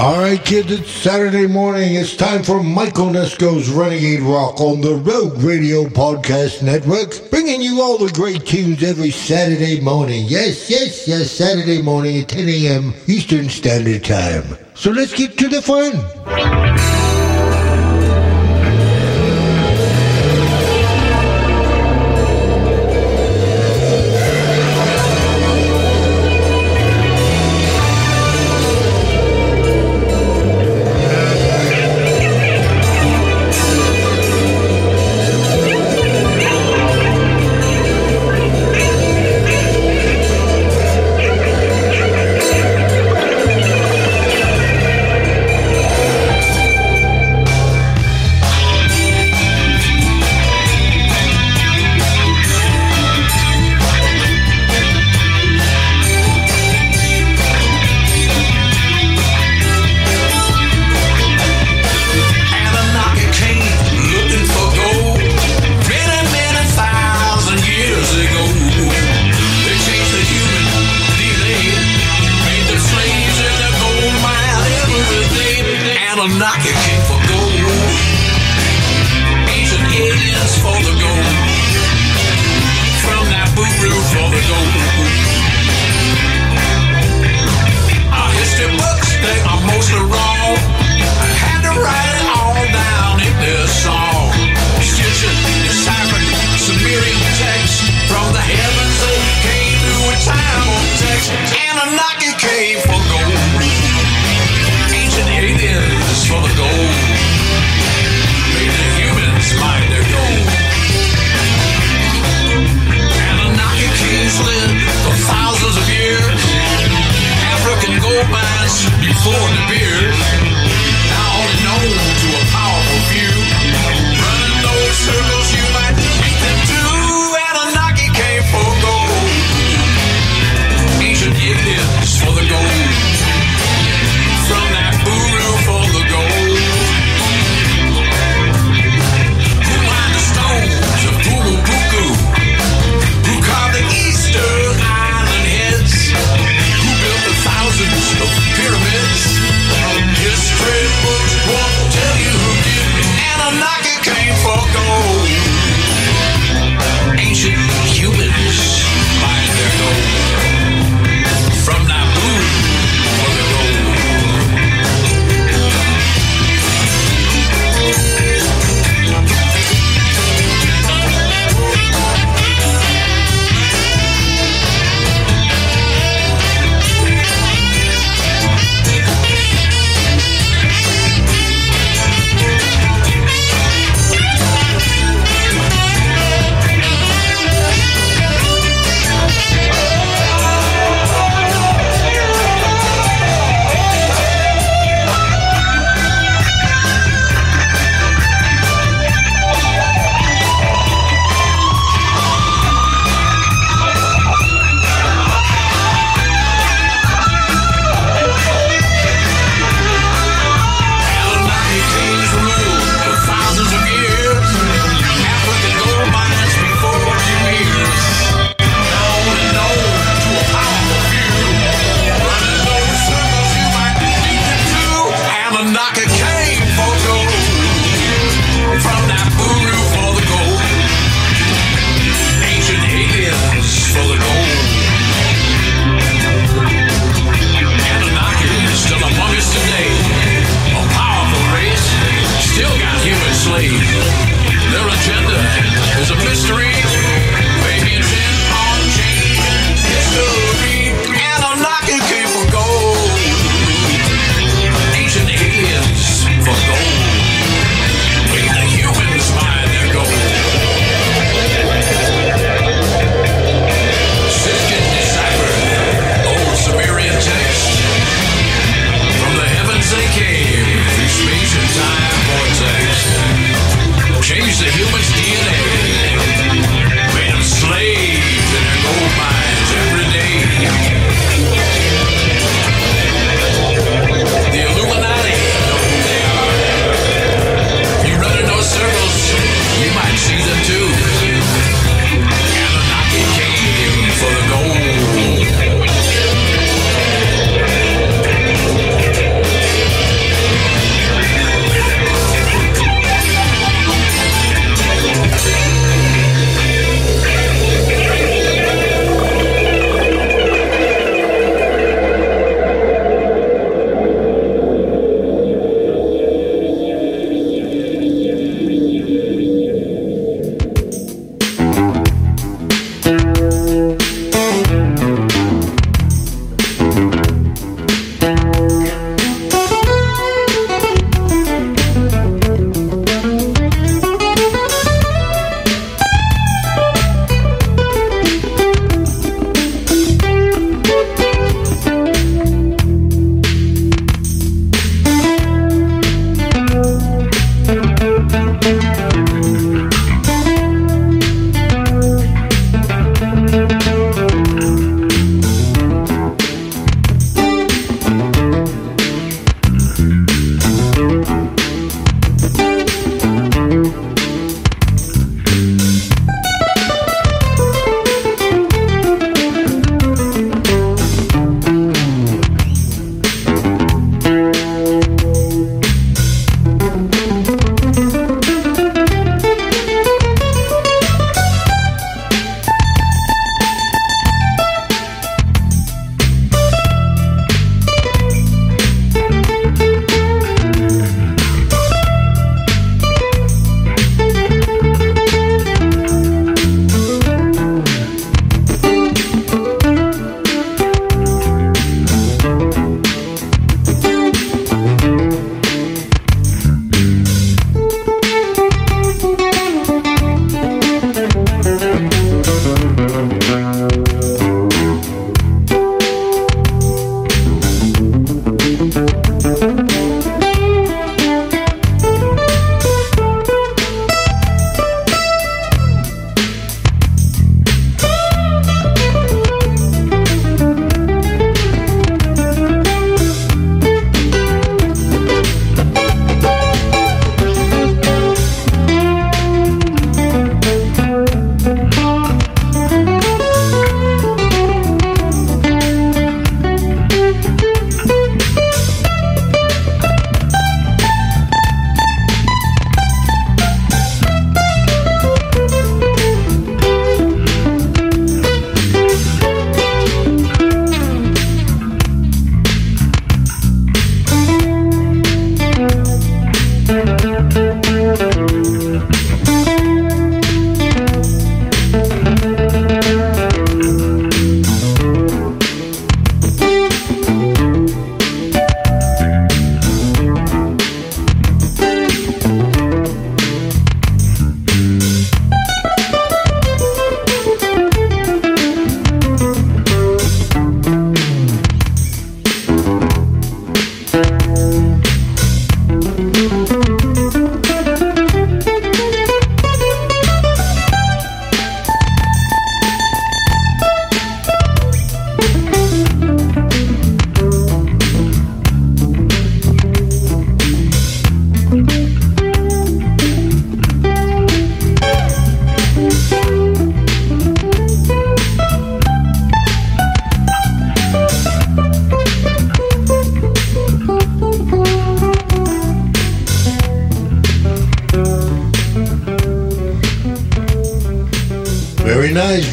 All right, kids, it's Saturday morning. It's time for Mike Onesko's Renegade Rock on the Rogue Radio Podcast Network, bringing you all the great tunes every Saturday morning. Yes, yes, yes, Saturday morning at 10 a.m. Eastern Standard Time. So let's get to the fun. Anunnaki came for gold, ancient aliens for the gold, from Nibiru for the gold. before the beer. Now all it knows to a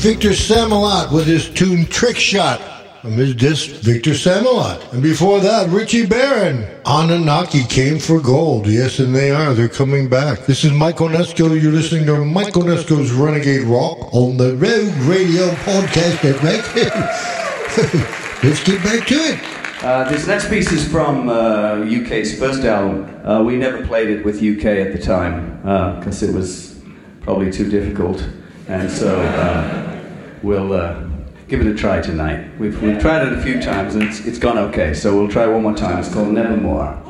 Victor Samalot with his tune Trick Shot from his disc Victor Samalot. And before that, Richie Barron. Anunnaki came for gold. Yes, and they are. They're coming back. This is Mike Onesko. You're listening to Mike Onesko's Renegade Rock on the Rogue Radio Podcast. Let's get back to it. Uh, this next piece is from uh, UK's first album. Uh, we never played it with UK at the time because it was probably too difficult, and so uh, we'll uh, give it a try tonight. We've, we've tried it a few times and it's, it's gone okay, so we'll try one more time. It's called Nevermore.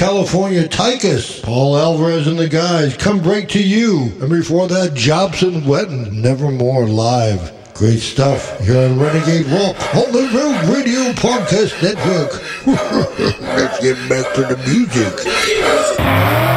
California, Tychus. Paul Alvarez and the guys come break to you. And before that, Jobson Wetton, Nevermore Live. Great stuff here on Renegade Rock on the Rogue Radio Podcast Network. Let's get back to the music.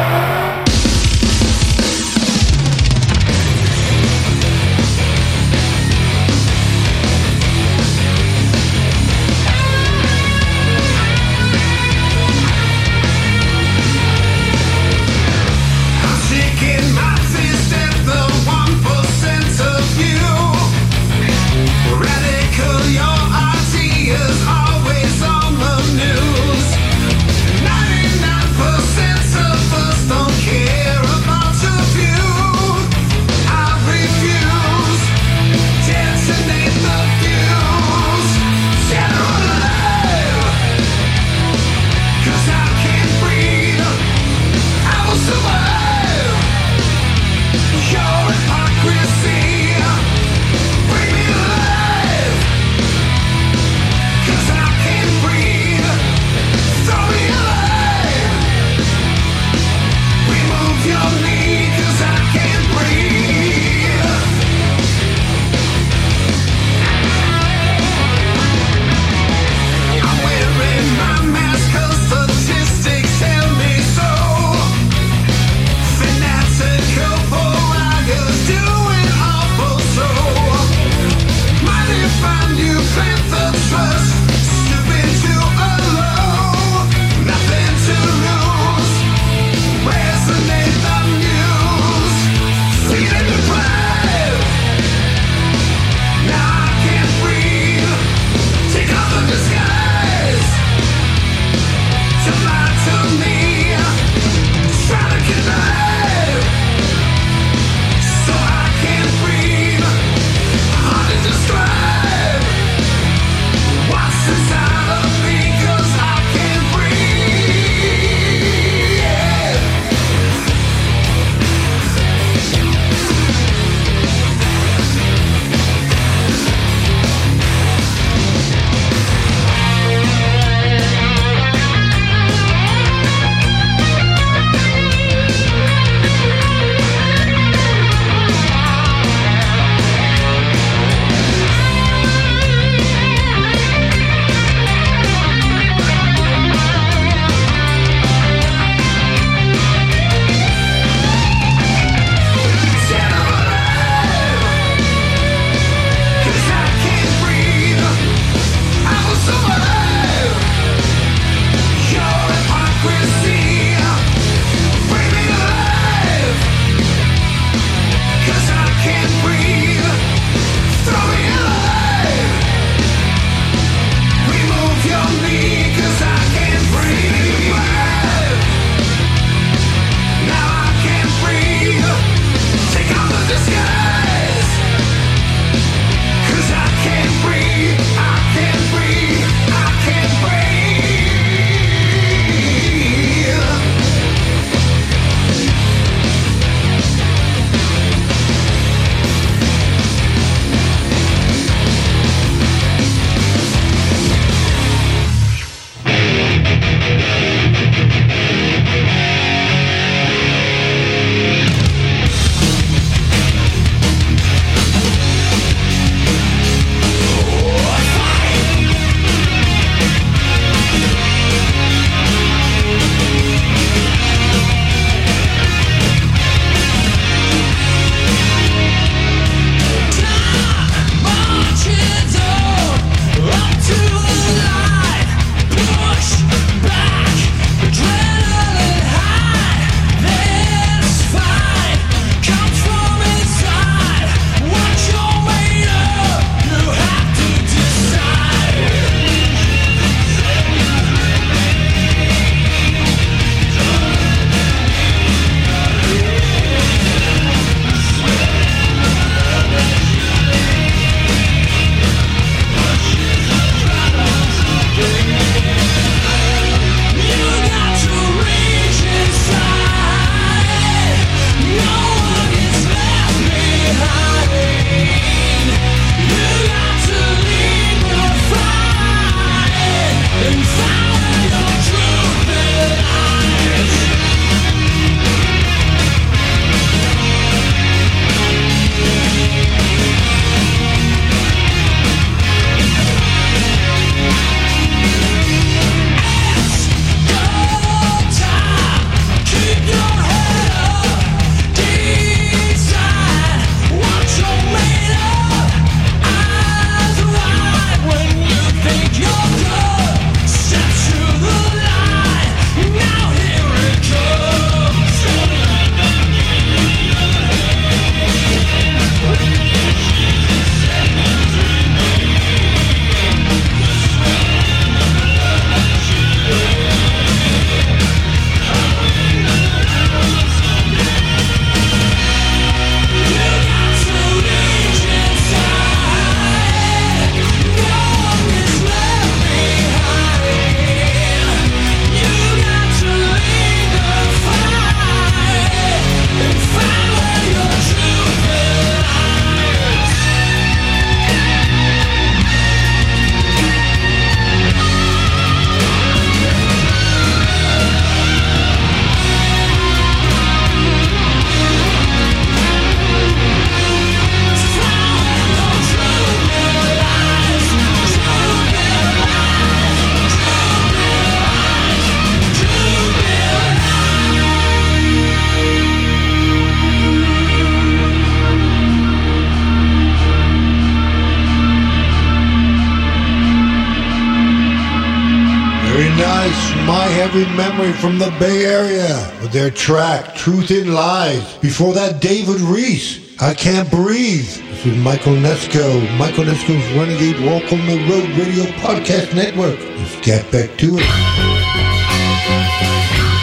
Heavy Memory from the Bay Area with their track Truth in Lies. Before that, David Reese, I Can't Breathe. This is Mike Onesko. Mike Onesko's Renegade Rock on the Rogue Radio Podcast Network. Let's get back to it.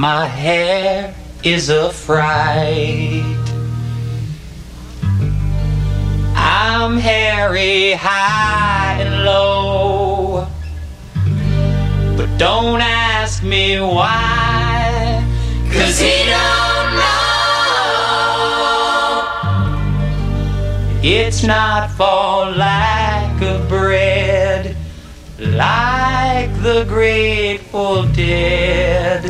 My hair is a fright. I'm hairy high and low. But don't ask me why. Cause he don't know. It's not for lack of bread, like the grateful dead.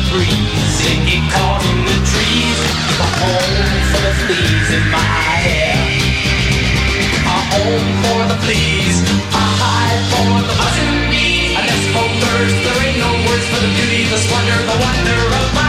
the breeze. It get caught in the trees. A home for the fleas in my hair. A home for the fleas. A hive for the buzzing bees. A nest for birds. There ain't no words for the beauty, the splendor, the wonder of my